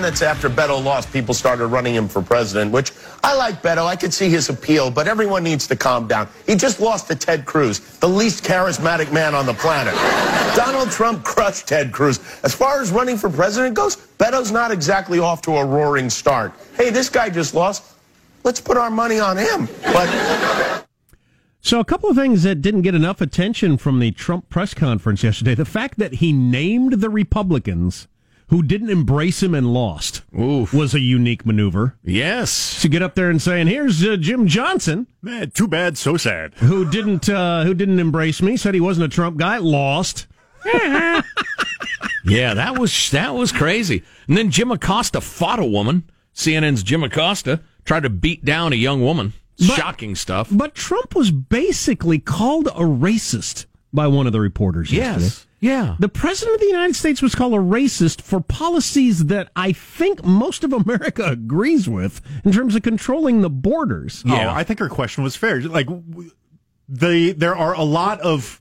few minutes after Beto lost, people started running him for president, which I like Beto. I could see his appeal, but everyone needs to calm down. He just lost to Ted Cruz, the least charismatic man on the planet. Donald Trump crushed Ted Cruz. As far as running for president goes, Beto's not exactly off to a roaring start. Hey, this guy just lost. Let's put our money on him. But so, a couple of things that didn't get enough attention from the Trump press conference yesterday. The fact that he named the Republicans who didn't embrace him and lost Oof. was a unique maneuver. Yes. To get up there and saying, here's uh, Jim Johnson. Man, too bad, so sad. Who didn't, uh, who didn't embrace me, said he wasn't a Trump guy, lost. yeah, that was, that was crazy. And then Jim Acosta fought a woman. CNN's Jim Acosta tried to beat down a young woman. But, Shocking stuff. But Trump was basically called a racist by one of the reporters yesterday. Yes. Yeah. The president of the United States was called a racist for policies that I think most of America agrees with in terms of controlling the borders. Oh, yeah. Oh, I think her question was fair. Like, the, there are a lot of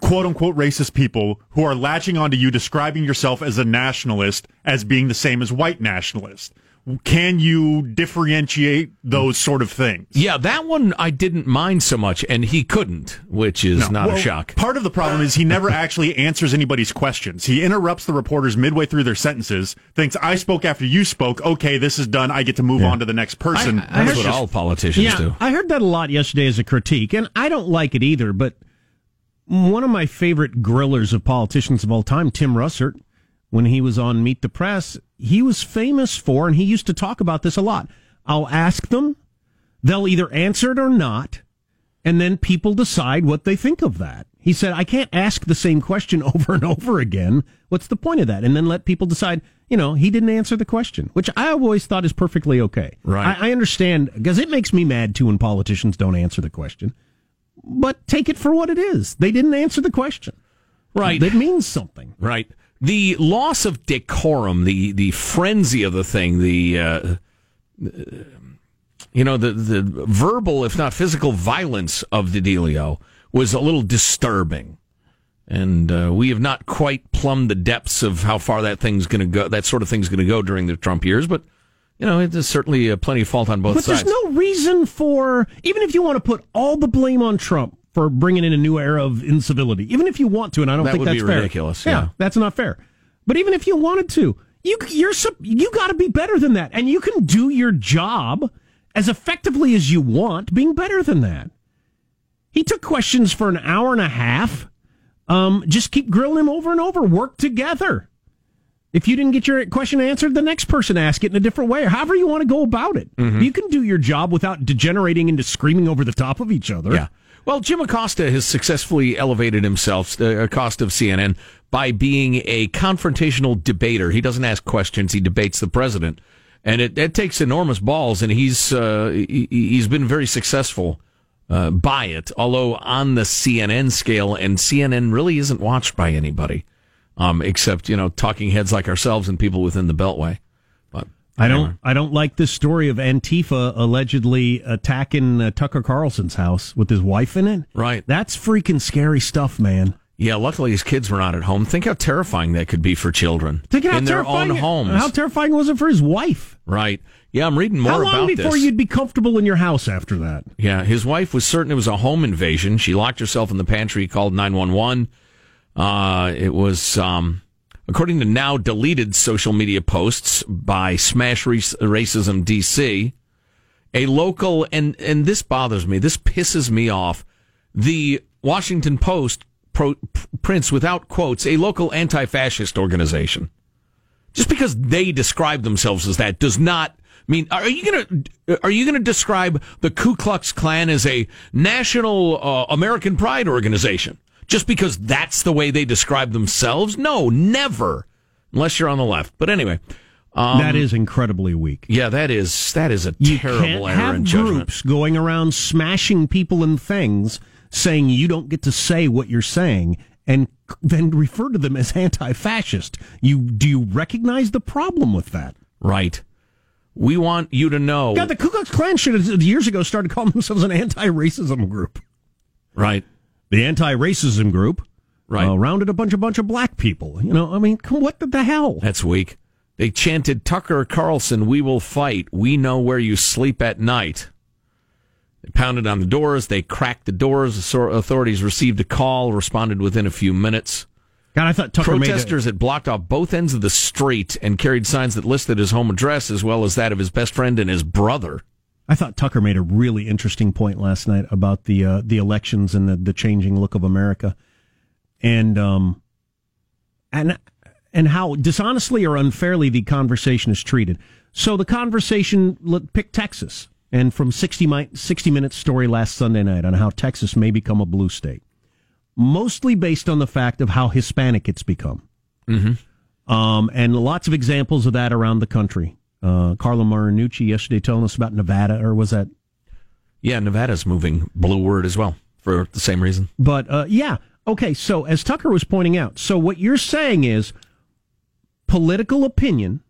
quote unquote racist people who are latching onto you describing yourself as a nationalist as being the same as white nationalist can you differentiate those sort of things? Yeah, that one I didn't mind so much, and he couldn't, which is no. not well, a shock. Part of the problem is he never actually answers anybody's questions. He interrupts the reporters midway through their sentences, thinks, I spoke after you spoke. Okay, this is done. I get to move yeah. on to the next person. I, I That's what just, all politicians yeah, do. I heard that a lot yesterday as a critique, and I don't like it either, but one of my favorite grillers of politicians of all time, Tim Russert, when he was on Meet the Press, he was famous for, and he used to talk about this a lot. I'll ask them, they'll either answer it or not, and then people decide what they think of that. He said, I can't ask the same question over and over again. What's the point of that? And then let people decide, you know, he didn't answer the question, which I always thought is perfectly okay. Right. I, I understand, because it makes me mad too when politicians don't answer the question. But take it for what it is. They didn't answer the question. Right. It means something. Right the loss of decorum, the the frenzy of the thing, the uh, you know the the verbal, if not physical, violence of the dealio was a little disturbing, and uh, we have not quite plumbed the depths of how far that thing's going to go. That sort of thing's going to go during the Trump years, but. You know, there's certainly plenty of fault on both but sides. But there's no reason for, even if you want to put all the blame on Trump, for bringing in a new era of incivility, even if you want to, and I don't that think that's fair. ridiculous. Yeah. yeah, that's not fair. But even if you wanted to, you you're you got to be better than that, and you can do your job as effectively as you want, being better than that. He took questions for an hour and a half. Um, just keep grilling him over and over. Work together. If you didn't get your question answered, the next person ask it in a different way, or however you want to go about it. Mm-hmm. You can do your job without degenerating into screaming over the top of each other. Yeah. Well, Jim Acosta has successfully elevated himself, the Acosta of CNN, by being a confrontational debater. He doesn't ask questions; he debates the president, and it, it takes enormous balls. And he's uh, he, has been very successful uh, by it. Although on the CNN scale, and CNN really isn't watched by anybody, um, except you know talking heads like ourselves and people within the Beltway. I don't. I don't like this story of Antifa allegedly attacking uh, Tucker Carlson's house with his wife in it. Right. That's freaking scary stuff, man. Yeah. Luckily, his kids were not at home. Think how terrifying that could be for children in their own homes. How terrifying was it for his wife? Right. Yeah, I'm reading more How long before this. you'd be comfortable in your house after that? Yeah, his wife was certain it was a home invasion. She locked herself in the pantry, called 911. Uh, it was um, According to now deleted social media posts by Smash Racism DC, a local, and, and this bothers me, this pisses me off. The Washington Post pro, prints without quotes a local anti fascist organization. Just because they describe themselves as that does not mean are you to are you to describe the Ku Klux Klan as a national uh, American pride organization? Just because that's the way they describe themselves? No, never. Unless you're on the left. But anyway. Um, that is incredibly weak. Yeah, that is that is a you terrible can't error have in judgment. groups going around smashing people and things, saying you don't get to say what you're saying, and then refer to them as anti-fascist. You do you recognize the problem with that? Right. We want you to know. God, the Ku Klux Klan should have years ago started calling themselves an anti-racism group. Right the anti-racism group, right, uh, rounded a bunch of bunch of black people. You know, I mean, what the hell? That's weak. They chanted, Tucker Carlson, we will fight. We know where you sleep at night. They pounded on the doors. They cracked the doors. The authorities received a call, responded within a few minutes. God, I thought Tucker Protesters had blocked off both ends of the street and carried signs that listed his home address as well as that of his best friend and his brother. I thought Tucker made a really interesting point last night about the uh, the elections and the, the changing look of America, and um, and and how dishonestly or unfairly the conversation is treated. So the conversation pick Texas, and from 60, 60 minutes story last Sunday night on how Texas may become a blue state, mostly based on the fact of how Hispanic it's become. Mm-hmm. Um, and lots of examples of that around the country. Uh, Carla Marinucci yesterday telling us about Nevada, or was that? Yeah, Nevada's moving blueward as well for the same reason. But uh, yeah, okay. So as Tucker was pointing out, so what you're saying is political opinion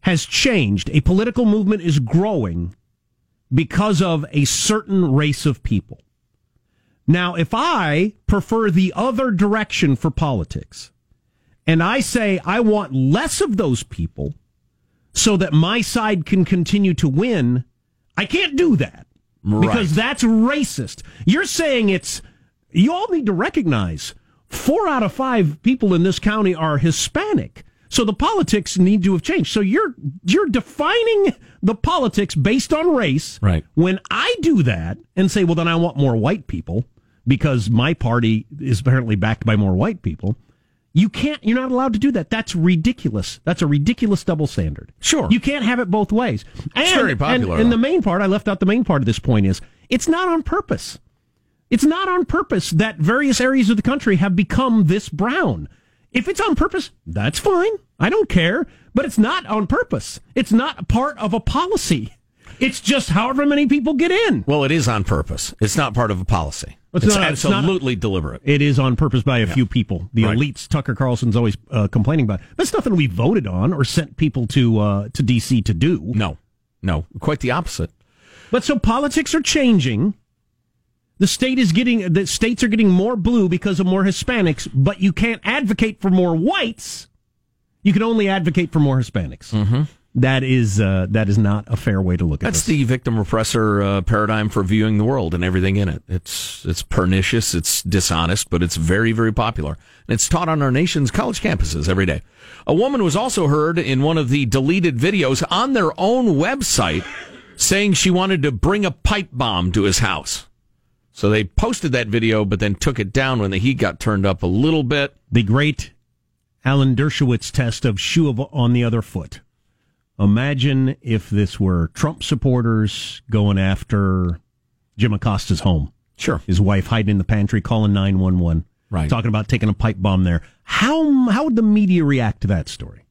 has changed. A political movement is growing because of a certain race of people. Now, if I prefer the other direction for politics, and I say I want less of those people so that my side can continue to win, I can't do that. Right. Because that's racist. You're saying it's, you all need to recognize four out of five people in this county are Hispanic. So the politics need to have changed. So you're you're defining the politics based on race. Right. When I do that and say, well, then I want more white people because my party is apparently backed by more white people. You can't. You're not allowed to do that. That's ridiculous. That's a ridiculous double standard. Sure. You can't have it both ways. And, it's very popular. And, and the main part, I left out the main part of this point is it's not on purpose. It's not on purpose that various areas of the country have become this brown. If it's on purpose, that's fine. I don't care. But it's not on purpose. It's not part of a policy. It's just however many people get in. Well, it is on purpose. It's not part of a policy. It's, it's not, absolutely it's not, deliberate. It is on purpose by a yeah. few people. The right. elites, Tucker Carlson's always uh, complaining about. That's nothing we voted on or sent people to uh, to DC to do. No, no, quite the opposite. But so politics are changing. The state is getting the states are getting more blue because of more Hispanics, but you can't advocate for more whites. You can only advocate for more Hispanics. Mm-hmm. That is uh, that is not a fair way to look at it. That's this. the victim repressor uh, paradigm for viewing the world and everything in it. It's it's pernicious, it's dishonest, but it's very very popular. And it's taught on our nation's college campuses every day. A woman was also heard in one of the deleted videos on their own website saying she wanted to bring a pipe bomb to his house. So they posted that video, but then took it down when the heat got turned up a little bit. The great Alan Dershowitz test of shoe on the other foot. Imagine if this were Trump supporters going after Jim Acosta's home. Sure. His wife hiding in the pantry, calling 911. Right. Talking about taking a pipe bomb there. How, how would the media react to that story?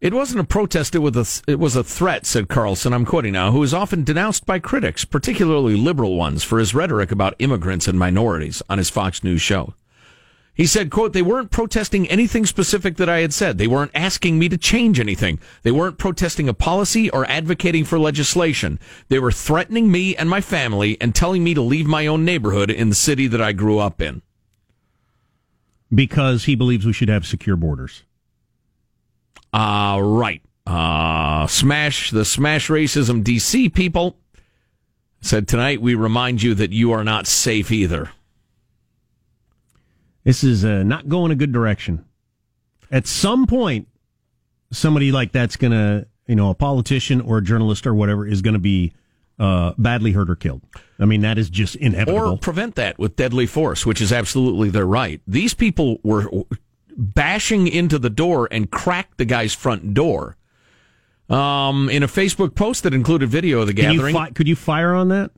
It wasn't a protest, it was a, it was a threat, said Carlson, I'm quoting now, who is often denounced by critics, particularly liberal ones, for his rhetoric about immigrants and minorities on his Fox News show. He said, quote, they weren't protesting anything specific that I had said. They weren't asking me to change anything. They weren't protesting a policy or advocating for legislation. They were threatening me and my family and telling me to leave my own neighborhood in the city that I grew up in. Because he believes we should have secure borders. Uh, right. Uh, smash the smash racism DC people said tonight we remind you that you are not safe either. This is uh, not going a good direction. At some point, somebody like that's going to, you know, a politician or a journalist or whatever is going to be uh, badly hurt or killed. I mean, that is just inevitable. Or prevent that with deadly force, which is absolutely their right. These people were bashing into the door and cracked the guy's front door. Um, in a Facebook post that included video of the gathering. You fi- could you fire on that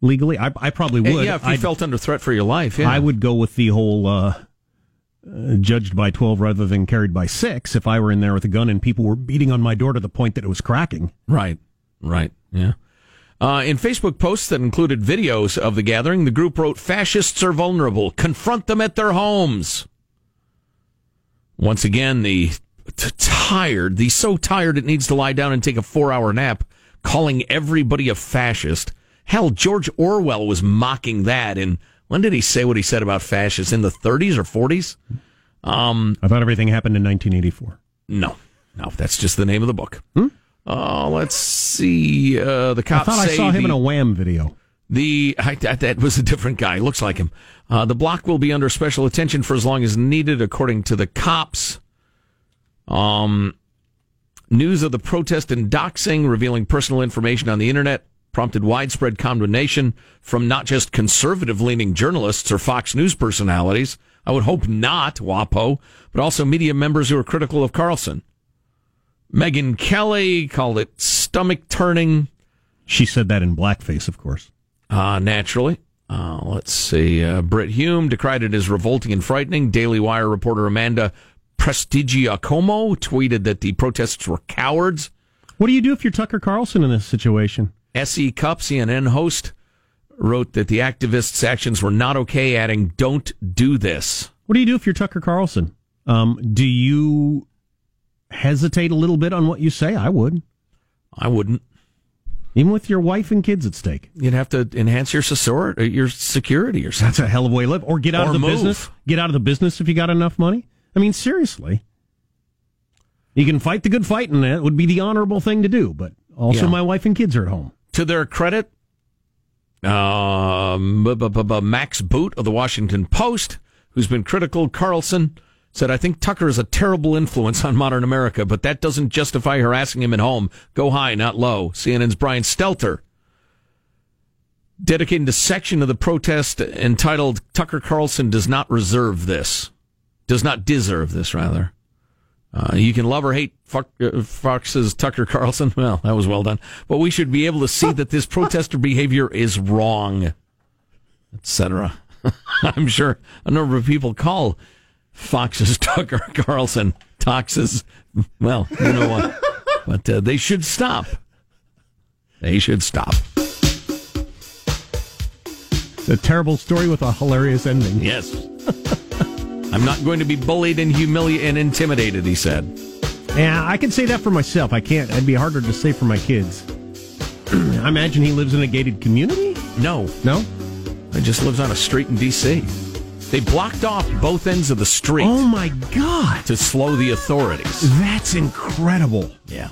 legally? I, I probably would. Yeah, if you I'd, felt under threat for your life. Yeah. I would go with the whole uh, uh, judged by 12 rather than carried by six if I were in there with a gun and people were beating on my door to the point that it was cracking. Right, right, yeah. Uh, in Facebook posts that included videos of the gathering, the group wrote, Fascists are vulnerable. Confront them at their homes. Once again, the t- tired, the so tired it needs to lie down and take a four hour nap, calling everybody a fascist. Hell, George Orwell was mocking that. And when did he say what he said about fascists? In the 30s or 40s? Um, I thought everything happened in 1984. No, No, that's just the name of the book. Uh, let's see. Uh, the I cops thought I saw him the, in a Wham video. the I, that, that was a different guy. Looks like him. Uh, the block will be under special attention for as long as needed, according to the cops. Um, news of the protest and doxing, revealing personal information on the internet, prompted widespread condemnation from not just conservative-leaning journalists or Fox News personalities. I would hope not, WAPO, but also media members who are critical of Carlson. Megyn Kelly called it stomach turning. She said that in blackface, of course. Uh, naturally. Uh, let's see. Uh, Brit Hume decried it as revolting and frightening. Daily Wire reporter Amanda Prestigiacomo tweeted that the protests were cowards. What do you do if you're Tucker Carlson in this situation? S.E. Cupp, CNN host, wrote that the activists' actions were not okay, adding, Don't do this. What do you do if you're Tucker Carlson? Um, do you hesitate a little bit on what you say? I would, I wouldn't. even with your wife and kids at stake. You'd have to enhance your, secur- uh, your security or something. That's a hell of a way to live. Or get out Or of the move. business. Get out of the business if you got enough money. I mean, seriously. You can fight the good fight, and that would be the honorable thing to do. But also, Yeah. my wife and kids are at home. To their credit, um, Max Boot of the Washington Post, who's been critical Carlson, said, I think Tucker is a terrible influence on modern America, but that doesn't justify harassing him at home. Go high, not low. CNN's Brian Stelter dedicated a section of the protest entitled Tucker Carlson does not reserve this. Does not deserve this, rather. Uh, you can love or hate fuck, uh, Fox's Tucker Carlson. Well, that was well done. But we should be able to see that this protester behavior is wrong, etc. I'm sure a number of people call Fox's Tucker Carlson Tox's. Well, you know what? But uh, they should stop. They should stop. It's a terrible story with a hilarious ending. Yes. I'm not going to be bullied and humiliated and intimidated, he said. Yeah, I can say that for myself. I can't. It'd be harder to say for my kids. I imagine he lives in a gated community. No, No. he just lives on a street in D.C. They blocked off both ends of the street Oh my God, to slow the authorities. that's incredible. Yeah.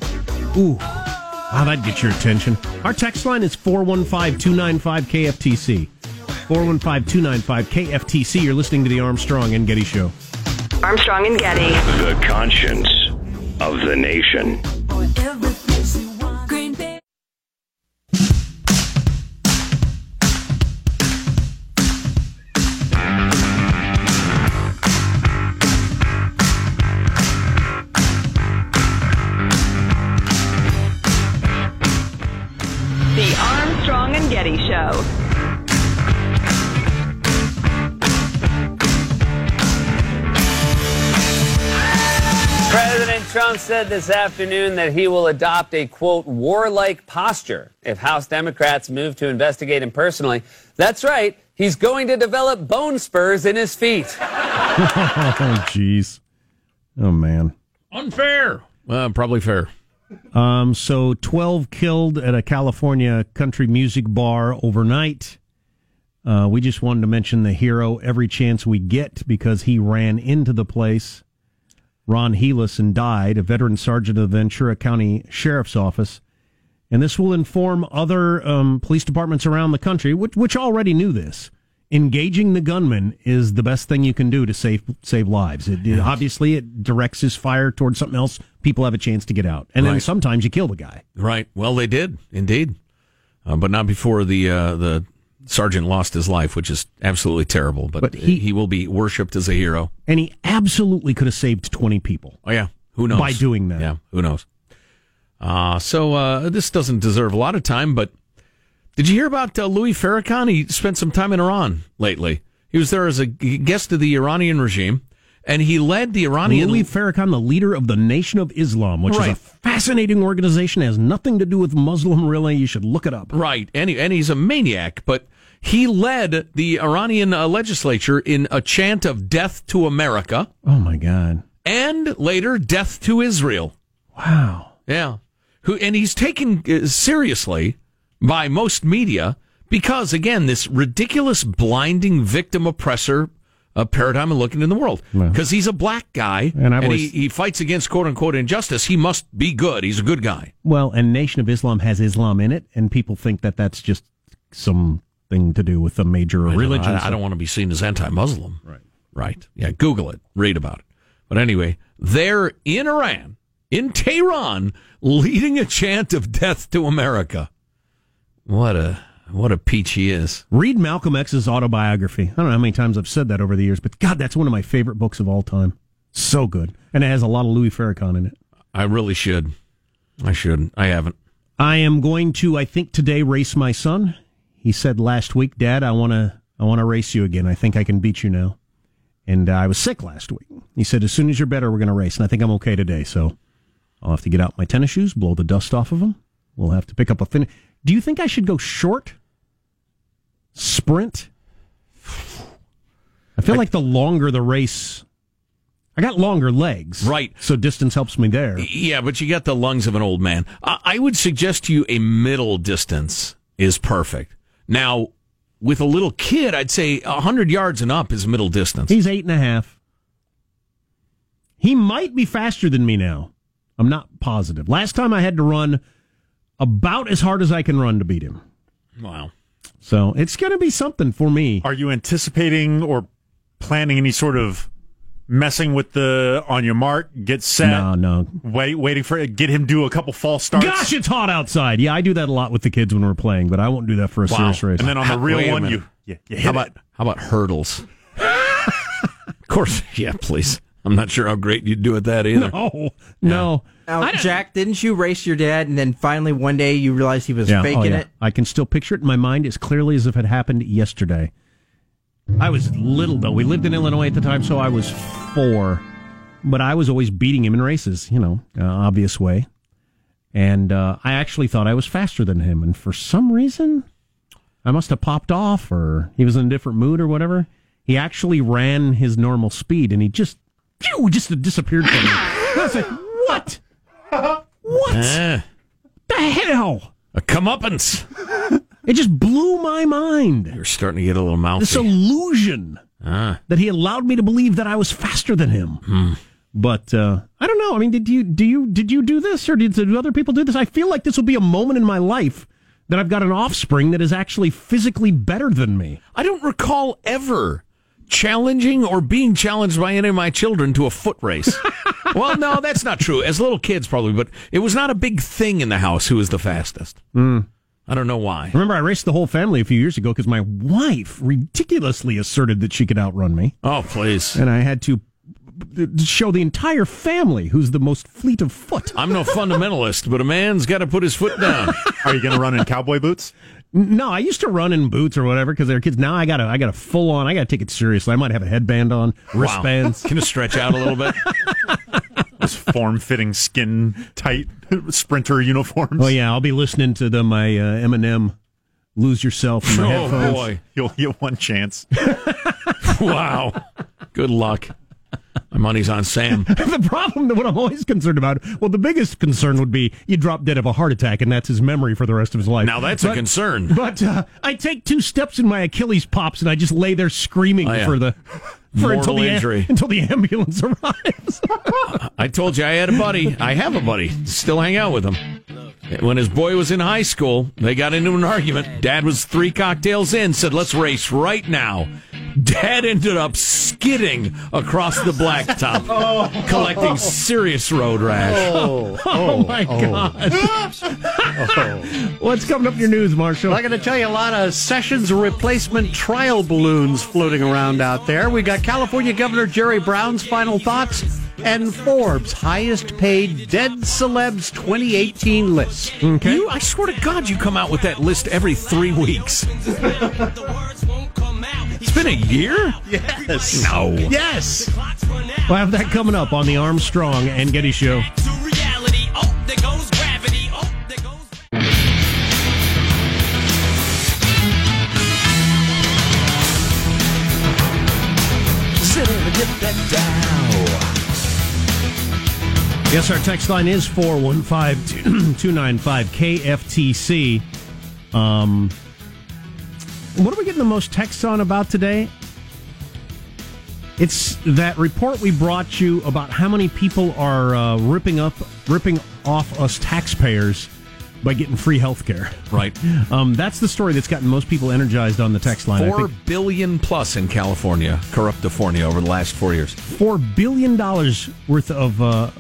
Ooh, wow, that'd get your attention. Our text line is 415-295-KFTC. 415-295-KFTC. You're listening to the Armstrong and Getty Show. Armstrong and Getty. The conscience of the nation. Said this afternoon that he will adopt a quote warlike posture if House Democrats move to investigate him personally. That's right, he's going to develop bone spurs in his feet. Oh, jeez. Oh, man. Unfair. Uh, probably fair. Um, so 12 killed at a California country music bar overnight. Uh, we just wanted to mention the hero every chance we get because he ran into the place. Ron Helus died, a veteran sergeant of the Ventura County Sheriff's Office. And this will inform other um, police departments around the country, which, which already knew this. Engaging the gunman is the best thing you can do to save save lives. It, it- obviously it directs his fire towards something else. People have a chance to get out, and then Right. sometimes you kill the guy. Right. Well, they did indeed, uh, but not before the uh, the sergeant lost his life, which is absolutely terrible. But, But he, he- will be worshipped as a hero. And he absolutely could have saved twenty people. Oh yeah, who knows By doing that. Yeah, who knows? Uh, so uh, this doesn't deserve a lot of time, but did you hear about uh, Louis Farrakhan? He spent some time in Iran lately. He was there as a guest of the Iranian regime, and he led the Iranian. Louis Farrakhan, the leader of the Nation of Islam, which is a fascinating organization, has nothing to do with Muslim really. You should look it up. Right, and, he, and he's a maniac, but he led the Iranian uh, legislature in a chant of death to America Oh my God! and later death to Israel. Wow. Yeah. Who and he's taken uh, seriously by most media because again this ridiculous blinding victim oppressor uh, paradigm and looking in the world because he's a black guy And I've he, he fights against quote unquote injustice. He must be good. He's a good guy. Well, and Nation of Islam has Islam in it, and people think that that's just something to do with a major I religion. I, I don't want to be seen as anti-Muslim. Right. Right. Yeah. Google it. Read about it. But anyway, they're in Iran, in Tehran, leading a chant of death to America. What a what a peach he is. Read Malcolm X's autobiography. I don't know how many times I've said that over the years, but God, that's one of my favorite books of all time. So good, and it has a lot of Louis Farrakhan in it. I really should. I shouldn't. I haven't. I am going to, I think today, race my son. He said last week, Dad, I want to, I want to race you again. I think I can beat you now. And uh, I was sick last week. He said, as soon as you're better, we're going to race. And I think I'm okay today. So I'll have to get out my tennis shoes, blow the dust off of them. We'll have to pick up a finish. Do you think I should go short? Sprint? I feel like the longer the race, I got longer legs. Right. So distance helps me there. Yeah, but you got the lungs of an old man. I, I would suggest to you a middle distance is perfect. Now, with a little kid, I'd say 100 yards and up is middle distance. He's eight and a half. He might be faster than me now. I'm not positive. Last time I had to run about as hard as I can run to beat him. Wow. So it's going to be something for me. Are you anticipating or planning any sort of messing with the on your mark, get set, No, no. wait, waiting for get him do a couple false starts, Gosh, it's hot outside. Yeah, I do that a lot with the kids when we're playing, but I won't do that for a Wow. serious race. and then on the real one, minute. you you, you How about it. how about hurdles? of course, yeah, please. I'm not sure how great you'd do at that either. oh, no. Now, Jack, didn't you race your dad, and then finally one day you realized he was Yeah, oh, faking oh, yeah. it? I can still picture it in my mind as clearly as if it happened yesterday. I was little though. We lived in Illinois at the time, so I was four. But I was always beating him in races, you know, uh, obvious way. And uh, I actually thought I was faster than him. And for some reason, I must have popped off, or he was in a different mood, or whatever. He actually ran his normal speed, and he just, phew, just disappeared from me. I was like, "What? What Eh, the hell?" a comeuppance. It just blew my mind. You're starting to get a little mouthy. This illusion Ah. that he allowed me to believe that I was faster than him. Hmm. But uh, I don't know. I mean, did you do you did you do this or did, did other people do this? I feel like this will be a moment in my life that I've got an offspring that is actually physically better than me. I don't recall ever challenging or being challenged by any of my children to a foot race. well, no, that's not true. As little kids, probably, but it was not a big thing in the house who was the fastest. Hmm. I don't know why. Remember, I raced the whole family a few years ago because my wife ridiculously asserted that she could outrun me, Oh, please. and I had to show the entire family who's the most fleet of foot. I'm no fundamentalist, but a man's got to put his foot down. Are you going to run in cowboy boots? No, I used to run in boots or whatever because they're kids. Now I got to I got to full on. I got to take it seriously. I might have a headband on, wristbands. Can it stretch out a little bit? Those form-fitting, skin-tight sprinter uniforms. Oh yeah, I'll be listening to the my uh, Eminem "Lose Yourself" in my Oh, headphones. boy. You'll get one chance. Wow. Good luck. My money's on Sam. the problem that what I'm always concerned about. Well, the biggest concern would be you drop dead of a heart attack, and that's his memory for the rest of his life. Now that's a concern. But uh, I take two steps and my Achilles pops, and I just lay there screaming Oh, yeah. for the for until the injury. until the ambulance arrives. I told you I had a buddy. I have a buddy. Still hang out with him. When his boy was in high school, they got into an argument. Dad was three cocktails in, said, let's race right now. Dad ended up skidding across the blacktop, collecting serious road rash. oh, oh, oh. my oh. God. What's coming up in your news, Marshall? I'm going to tell you a lot of Sessions replacement trial balloons floating around out there. We got California Governor Jerry Brown's final thoughts and Forbes' highest paid dead celebs 2018 list. Okay. You, I swear to God, you come out with that list every three weeks. It's been a year? Yes. No. Yes. We'll have that coming up on the Armstrong and Getty Show. Yes, our text line is 415-295-KFTC. Um, what are we getting the most texts on about today? It's that report we brought you about how many people are uh, ripping up, ripping off us taxpayers by getting free health care. Right. Um, that's the story that's gotten most people energized on the text line. I think billion plus in California, corrupt Corruptifornia, over the last four years. four billion dollars worth of uh,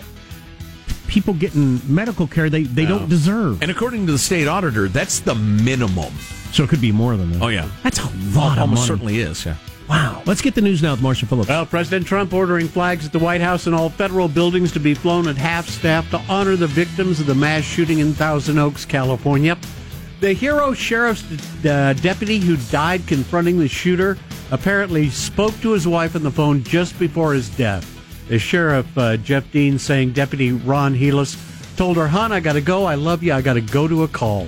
people getting medical care they, they don't deserve. And according to the state auditor, that's the minimum. So it could be more than that. Oh, yeah. That's a lot of Almost money. certainly is, yeah. Wow. Let's get the news now with Marshall Phillips. Well, President Trump ordering flags at the White House and all federal buildings to be flown at half staff to honor the victims of the mass shooting in Thousand Oaks, California. The hero sheriff's uh, deputy who died confronting the shooter apparently spoke to his wife on the phone just before his death. The sheriff, uh, Geoff Dean, saying Deputy Ron Helus told her, Hon, I got to go. I love you. I got to go to a call.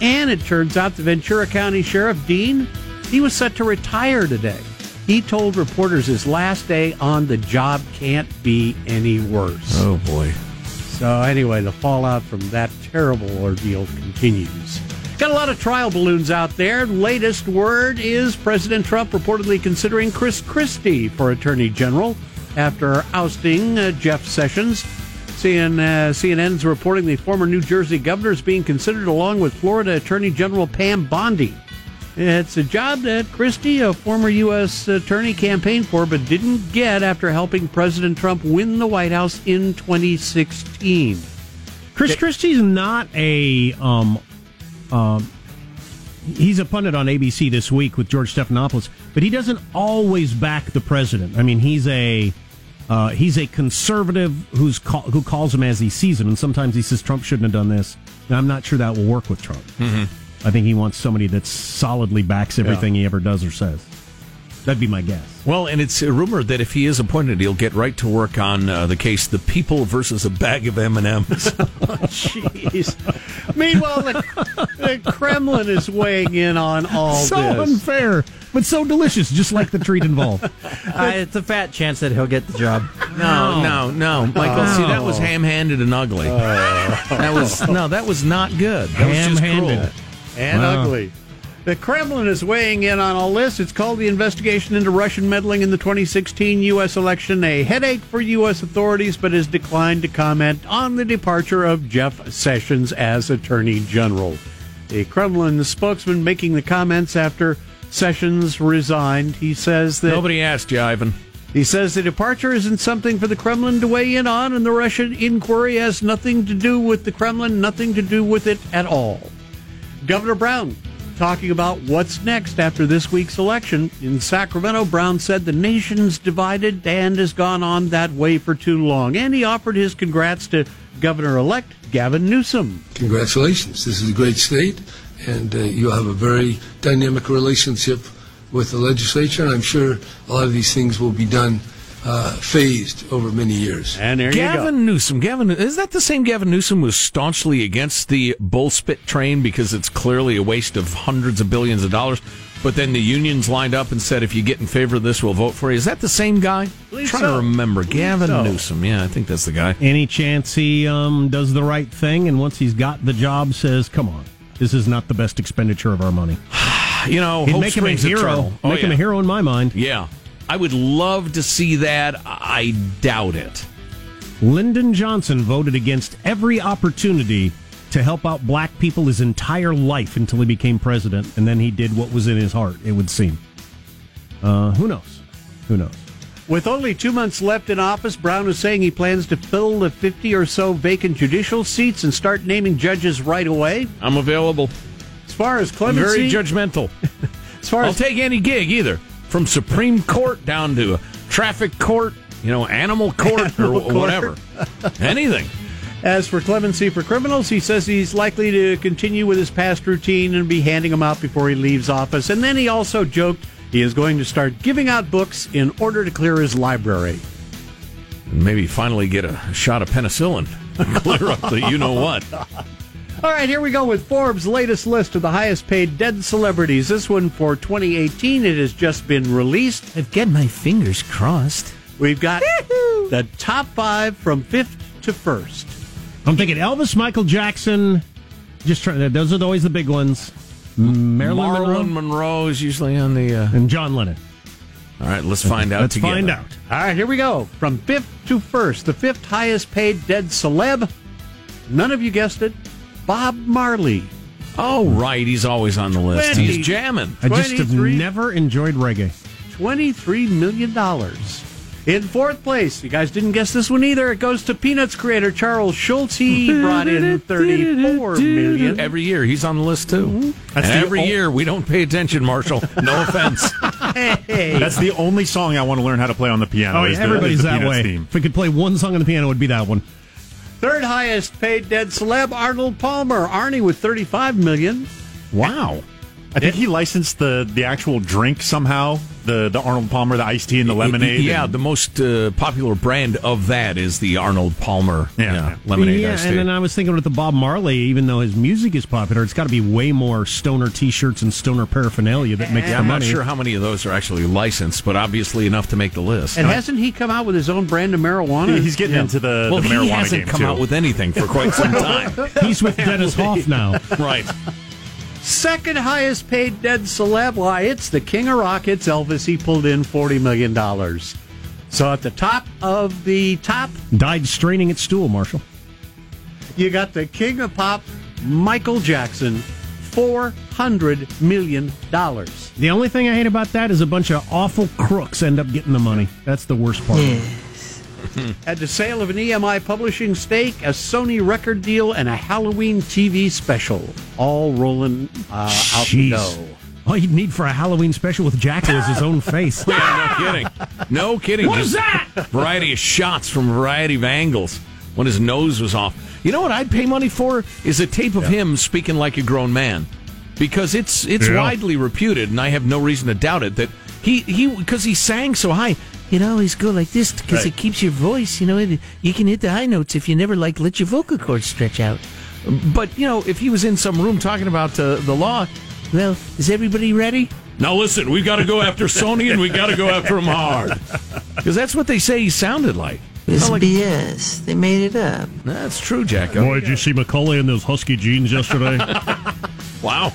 And it turns out the Ventura County Sheriff Dean, he was set to retire today. He told reporters his last day on the job can't be any worse. Oh, boy. So anyway, the fallout from that terrible ordeal continues. Got a lot of trial balloons out there. Latest word is President Trump reportedly considering Chris Christie for Attorney General after ousting uh, Jeff Sessions. CN, uh, CNN's reporting the former New Jersey governor is being considered along with Florida Attorney General Pam Bondi. It's a job that Christie, a former U.S. attorney, campaigned for but didn't get after helping President Trump win the White House in 2016. Chris Christie's not a um, um, he's a pundit on ABC this week with George Stephanopoulos, but he doesn't always back the president. I mean, he's a uh, he's a conservative who's call, who calls him as he sees him, and sometimes he says Trump shouldn't have done this. And I'm not sure that will work with Trump. I think he wants somebody that solidly backs everything he ever does or says. That'd be my guess. Well, and it's rumored that if he is appointed, he'll get right to work on uh, the case "The People versus a Bag of M and M's." Jeez. Meanwhile, the, the Kremlin is weighing in on all so this. unfair, but so delicious, just like the treat involved. Uh, it's a fat chance that he'll get the job. No, no, no, Michael. See, that was ham-handed and ugly. Oh. that was no, that was not good. That was just Ham-handed. cruel. and Wow. ugly. The Kremlin is weighing in on all this. It's called the investigation into Russian meddling in the 2016 U.S. election a headache for U.S. authorities, but has declined to comment on the departure of Jeff Sessions as Attorney General. The Kremlin spokesman making the comments after Sessions resigned. He says that Nobody asked you, Ivan. he says the departure isn't something for the Kremlin to weigh in on, and the Russian inquiry has nothing to do with the Kremlin, nothing to do with it at all. Governor Brown talking about what's next after this week's election. In Sacramento, Brown said the nation's divided and has gone on that way for too long. And he offered his congrats to Governor elect Gavin Newsom. Congratulations. This is a great state, and uh, you have a very dynamic relationship with the legislature, and I'm sure a lot of these things will be done uh, phased over many years. And there you go. Gavin Newsom. Gavin, is that the same Gavin Newsom who was staunchly against the bullspit train because it's clearly a waste of hundreds of billions of dollars? But then the unions lined up and said, if you get in favor of this, we'll vote for you. Is that the same guy? Believe trying so. to remember. Gavin so. Newsom. Yeah, I think that's the guy. Any chance he um, does the right thing, and once he's got the job, says, "Come on, this is not the best expenditure of our money." You know, hope make him a hero. Oh, make him a hero in my mind. Yeah. I would love to see that. I doubt it. Lyndon Johnson voted against every opportunity to help out black people his entire life until he became president, and then he did what was in his heart. It would seem. Uh, who knows? Who knows? With only two months left in office, Brown is saying he plans to fill the 50 or so vacant judicial seats and start naming judges right away. I'm available. As far as I'm clemency, very judgmental. as far I'll as take any gig either, from Supreme Court down to a traffic court, you know, animal court or Animal wh- court. whatever. Anything. As for clemency for criminals, he says he's likely to continue with his past routine and be handing them out before he leaves office. And then he also joked he is going to start giving out books in order to clear his library. And maybe finally get a shot of penicillin. Clear up the you know what. All right, here we go with Forbes' latest list of the highest paid dead celebrities. This one for 2018. It has just been released. I've got my fingers crossed. We've got the top five from fifth to first. I'm thinking Elvis, Michael Jackson. Just trying. Those are always the big ones. Marilyn Marilyn Monroe Monroe is usually on the. Uh, and John Lennon. All right, let's find out Let's together. find out. All right, here we go. From fifth to first, the fifth highest paid dead celeb. None of you guessed it. Bob Marley. Oh, right. He's always on the list. Twenty. He's jamming. I just have never enjoyed reggae. $23 million. In fourth place, you guys didn't guess this one either. It goes to Peanuts creator Charles Schulz. He brought in 34 million. Every year, he's on the list too. Mm-hmm. That's and the every ol- year, we don't pay attention, Marshall. No offense. Hey. That's the only song I want to learn how to play on the piano. Oh, is yeah, the- everybody's is the that Peanuts way. Theme. If we could play one song on the piano, it would be that one. Third highest paid dead celeb, Arnold Palmer. Arnie with 35 million. wow. I think he licensed the the actual drink somehow. The the Arnold Palmer, the iced tea, and the lemonade. Yeah, and- the most uh, popular brand of that is the Arnold Palmer Yeah. yeah, lemonade yeah, iced and tea. then I was thinking with the Bob Marley, even though his music is popular, it's got to be way more stoner T-shirts and stoner paraphernalia that makes yeah, the I'm money. not sure how many of those are actually licensed, but obviously enough to make the list. And hasn't he come out with his own brand of marijuana? he's getting into the, well, the he marijuana hasn't game come too. out with anything for quite some time. He's with Dennis Hof now. right. Second highest paid dead celeb. Why, it's the king of rock. It's Elvis. He pulled in $40 million. So at the top of the top, Died straining at stool, Marshall. you got the king of pop, Michael Jackson, $400 million. The only thing I hate about that is a bunch of awful crooks end up getting the money. That's the worst part. At the sale of an EMI publishing stake, a Sony record deal, and a Halloween TV special, all rolling uh, out the dough. All you'd need for a Halloween special with Jacko is his own face. Yeah, no kidding. No kidding. What is that? Variety of shots from a variety of angles when his nose was off. You know what I'd pay money for is a tape of him speaking like a grown man, because it's it's Yeah. widely reputed, and I have no reason to doubt it that he he because he sang so high. You know, always go like this because Right. it keeps your voice. You know, it, you can hit the high notes if you never like let your vocal cords stretch out. But you know, if he was in some room talking about uh, the law, Well, is everybody ready? now listen, we got to go after Sony and we got to go after him hard, because that's what they say he sounded like. It's Sound like- BS. They made it up. That's true, Jack. Boy, did you see Macaulay in those husky jeans yesterday? Wow.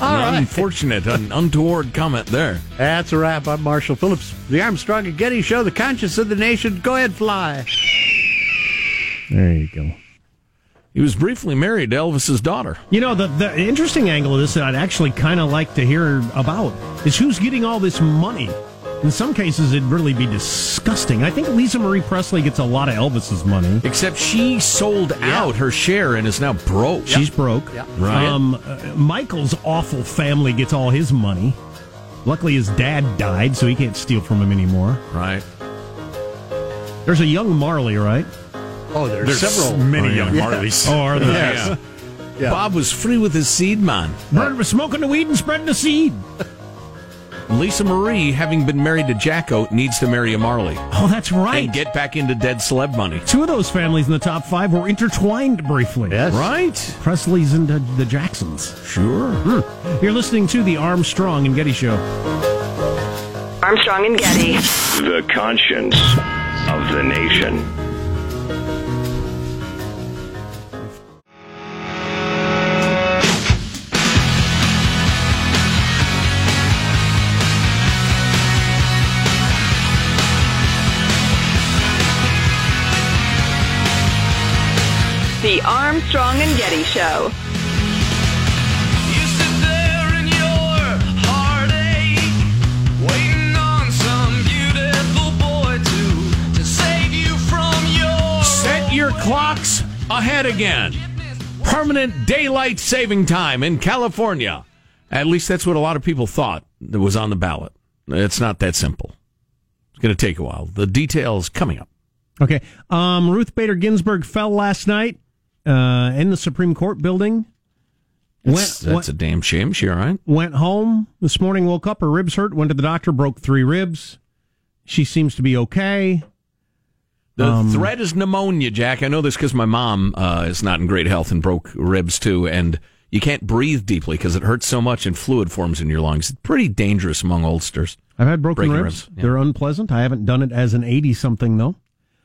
All An right. Unfortunate, an untoward comment there. That's a wrap. I'm Marshall Phillips, the Armstrong and Getty Show, the conscience of the nation. Go ahead, fly. there you go. He was briefly married to Elvis's daughter. You know, the, the interesting angle of this that I'd actually kind of like to hear about is who's getting all this money. In some cases, it'd really be disgusting. I think Lisa Marie Presley gets a lot of Elvis's money. Except she sold out her share and is now broke. She's broke. Right. Um, uh, Michael's awful family gets all his money. Luckily, his dad died, so he can't steal from him anymore. right. There's a young Marley, right? Oh, there's, There's several. many young Marleys. Oh, are there? Yeah. Yeah. Bob was free with his seed man. Bird was smoking the weed and spreading the seed. Lisa Marie, having been married to Jacko, needs to marry a Marley Oh, that's right. and get back into dead celeb money. Two of those families in the top five were intertwined briefly. Yes. Right? Presley's and uh, the Jacksons. Sure. You're listening to the Armstrong and Getty Show. Armstrong and Getty. The conscience of the nation. Armstrong and Getty Show. Set your clocks ahead again. Permanent daylight saving time in California. At least that's what a lot of people thought that was on the ballot. It's not that simple. It's going to take a while. The details coming up. Okay. Um, Ruth Bader Ginsburg fell last night uh, in the Supreme Court building. That's, Went, that's a damn shame. She all right? went home this morning, woke up, her ribs hurt, went to the doctor, broke three ribs. She seems to be okay. The Um, threat is pneumonia, Jack. I know this because my mom uh, is not in great health and broke ribs too, and you can't breathe deeply because it hurts so much and fluid forms in your lungs. It's pretty dangerous among oldsters. I've had broken Breaking ribs. ribs, yeah. They're unpleasant. I haven't done it as an 80 something, though.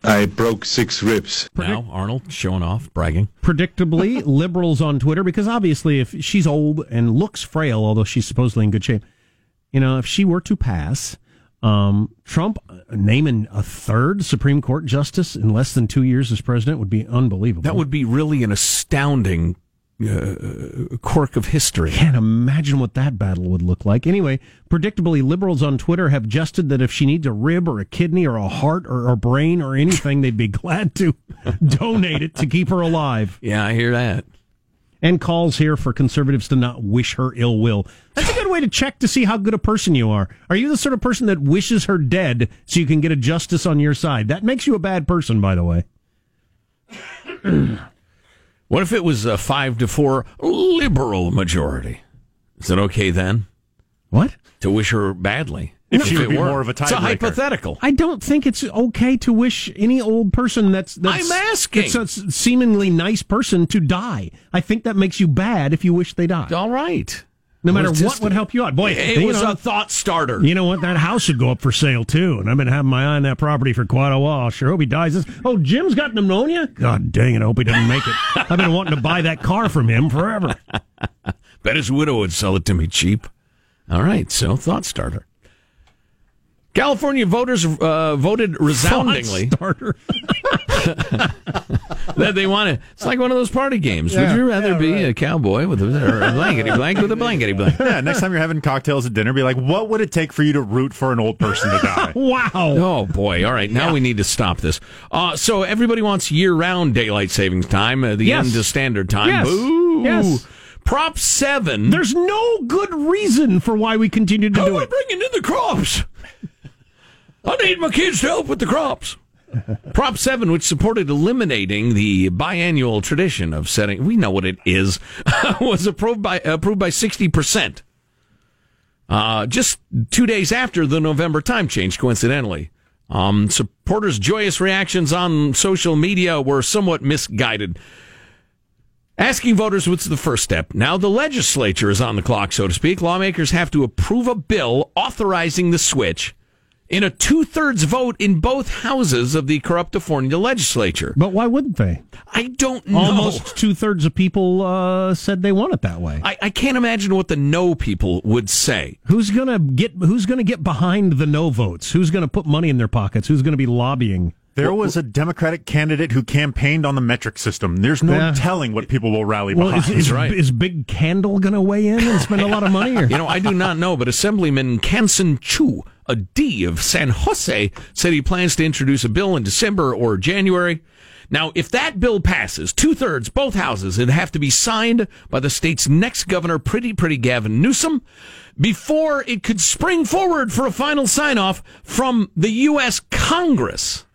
I broke six ribs. Now Arnold showing off, bragging. Predictably, liberals on Twitter, because obviously, if she's old and looks frail, although she's supposedly in good shape, you know, if she were to pass, Um, Trump uh, naming a third Supreme Court justice in less than two years as president would be unbelievable. That would be really an astounding uh, quirk of history. Can't imagine what that battle would look like. Anyway, predictably, liberals on Twitter have jested that if she needs a rib or a kidney or a heart or a brain or anything, they'd be glad to donate it to keep her alive. Yeah, I hear that. And calls here for conservatives to not wish her ill will. That's a good way to check to see how good a person you are. Are you the sort of person that wishes her dead so you can get a justice on your side? That makes you a bad person, by the way. What if it was a five to four liberal majority? Is it okay then? What? To wish her badly. If she it would be were. more of a It's a hypothetical. I don't think it's okay to wish any old person that's, that's I'm asking. that's a seemingly nice person to die. I think that makes you bad if you wish they died. All right. No matter what would help you out. Boy, It was know, a thought starter. You know what? That house should go up for sale too. And I've been having my eye on that property for quite a while. Sure hope he dies. This. Oh, Jim's got pneumonia. God dang it! I hope he doesn't make it. I've been wanting to buy that car from him forever. Bet his widow would sell it to me cheap. All right, so thought starter. California voters uh, voted resoundingly Starter. that they want to. It's like one of those party games. Yeah. Would you rather Yeah, be right. a cowboy with a, or a blankety blank with a blankety blank? Yeah, next time you're having cocktails at dinner, be like, what would it take for you to root for an old person to die? wow. Oh boy! All right, now we need to stop this. Uh, so everybody wants year-round daylight savings time. Uh, the Yes. end of standard time. Yes. Boo! Yes. Prop seven. There's no good reason for why we continue to How do are we it. bringing in the crops? I need my kids to help with the crops. Prop 7, which supported eliminating the biannual tradition of setting, we know what it is, was approved by, approved by 60%. Uh, just two days after the November time change, coincidentally. Um, supporters' joyous reactions on social media were somewhat misguided. Asking voters what's the first step. Now the legislature is on the clock, so to speak. Lawmakers have to approve a bill authorizing the switch in a two thirds vote in both houses of the Corruptifornia legislature. But why wouldn't they? I don't know. Almost two thirds of people uh, said they want it that way. I, I can't imagine what the no people would say. Who's gonna get Who's gonna get behind the no votes? Who's gonna put money in their pockets? Who's gonna be lobbying? There was a Democratic candidate who campaigned on the metric system. There's no Yeah. telling what people will rally Well, behind. is, is, right. is Big Candle gonna weigh in and spend a lot of money? Or? You know, I do not know, but Assemblyman Kansen Chu, a D of San Jose, said he plans to introduce a bill in December or January. Now, if that bill passes, two thirds, both houses, it'd have to be signed by the state's next governor, Pretty Pretty Gavin Newsom, before it could spring forward for a final sign off from the U.S. Congress.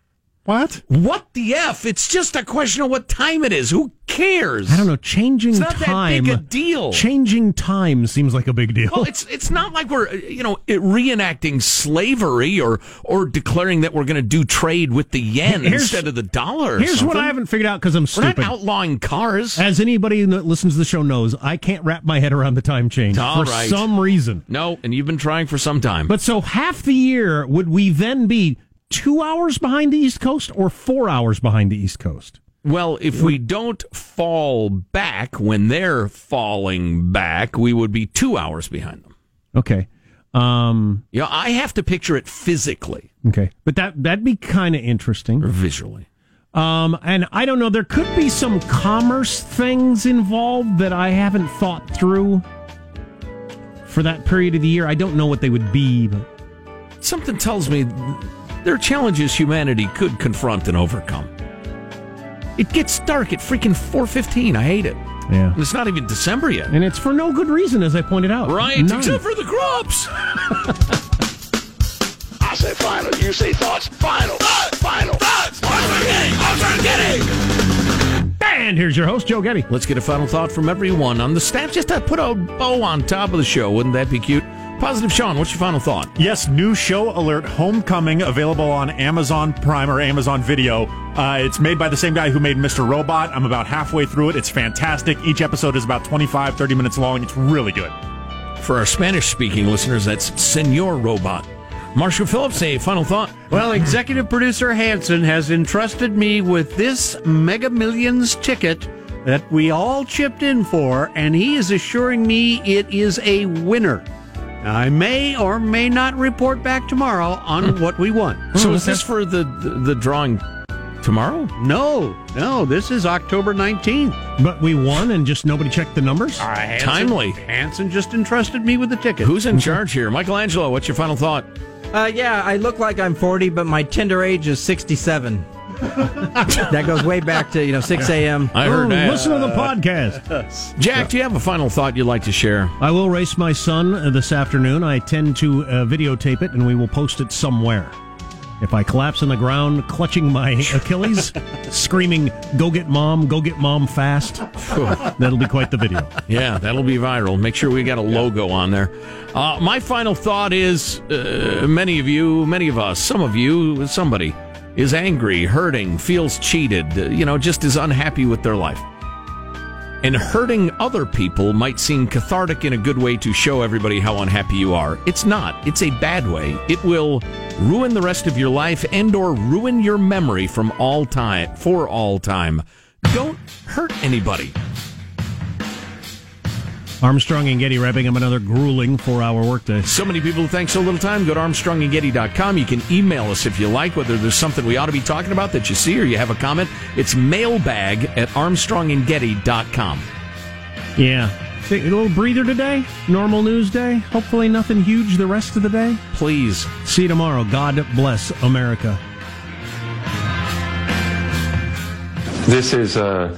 What? What the F? It's just a question of what time it is. Who cares? I don't know. Changing time. It's not that time. big a deal. Changing time seems like a big deal. Well, it's it's not like we're you know reenacting slavery or or declaring that we're going to do trade with the yen Here's- instead of the dollar. Here's what. I haven't figured out because I'm We're stupid. not outlawing cars. As anybody that listens to the show knows, I can't wrap my head around the time change All for right. some reason. No, and you've been trying for some time. But so half the year, would we then be two hours behind the East Coast or four hours behind the East Coast? well, if we don't fall back when they're falling back, we would be two hours behind them. Okay. Um, You know, I have to picture it physically okay. But that, that'd be kind of interesting. or visually. Um, and I don't know, there could be some commerce things involved that I haven't thought through for that period of the year. I don't know what they would be, but Something tells me there are challenges humanity could confront and overcome. It gets dark at freaking 4:15. I hate it. yeah. And it's not even December yet. And it's for no good reason, as I pointed out. Right, None. except for the crops. I say final, you say thoughts. Final, final. Thoughts. I'm getting. And here's your host, Joe Getty. Let's get a final thought from everyone on the staff. Just to put a bow on top of the show. Wouldn't that be cute? Positive Sean, what's your final thought? Yes, new show alert Homecoming available on Amazon Prime or Amazon Video. Uh, it's made by the same guy who made Mr. Robot. I'm about halfway through it. It's fantastic. Each episode is about 25, 30 minutes long. It's really good. For our Spanish speaking listeners, that's Senor Robot. Marshall Phillips, a final thought. Well, executive producer Hanson has entrusted me with this Mega Millions ticket that we all chipped in for, and he is assuring me it is a winner. I may or may not report back tomorrow on hmm. what we won. So hmm. is this for the, the, the drawing tomorrow? No, no, this is October 19th. But we won and just nobody checked the numbers? Uh, Hanson- Timely. Hanson just entrusted me with the ticket. Who's in charge here? Michelangelo, what's your final thought? Uh, yeah, I look like I'm 40, but my Tinder age is 67. That goes way back to you know 6 a.m. I heard Oh, that. Listen to the podcast. Jack, do you have a final thought you'd like to share? I will race my son uh, this afternoon. I tend to uh, videotape it and we will post it somewhere. If I collapse on the ground, clutching my Achilles, screaming, Go get mom, go get mom fast, that'll be quite the video. Yeah, that'll be viral. Make sure we got a logo on there. Uh, my final thought is uh, many of you, many of us, some of you, somebody is angry, hurting, feels cheated, uh, you know, just is unhappy with their life. And hurting other people might seem cathartic in a good way to show everybody how unhappy you are. It's not. It's a bad way. It will ruin the rest of your life and or ruin your memory from all time for all time. Don't hurt anybody. Armstrong and Getty wrapping up another grueling four hour workday. So many people who thank so little time. Go to ArmstrongandGetty.com. You can email us if you like, whether there's something we ought to be talking about that you see or you have a comment. It's mailbag at ArmstrongandGetty.com. Yeah. Take a little breather today. Normal news day. Hopefully nothing huge the rest of the day. Please. See you tomorrow. God bless America. This is a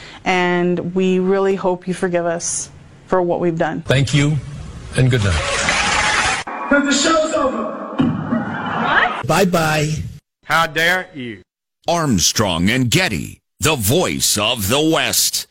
and we really hope you forgive us for what we've done. Thank you, and good night. But the show's over. What? Bye bye. How dare you? Armstrong and Getty, the voice of the West.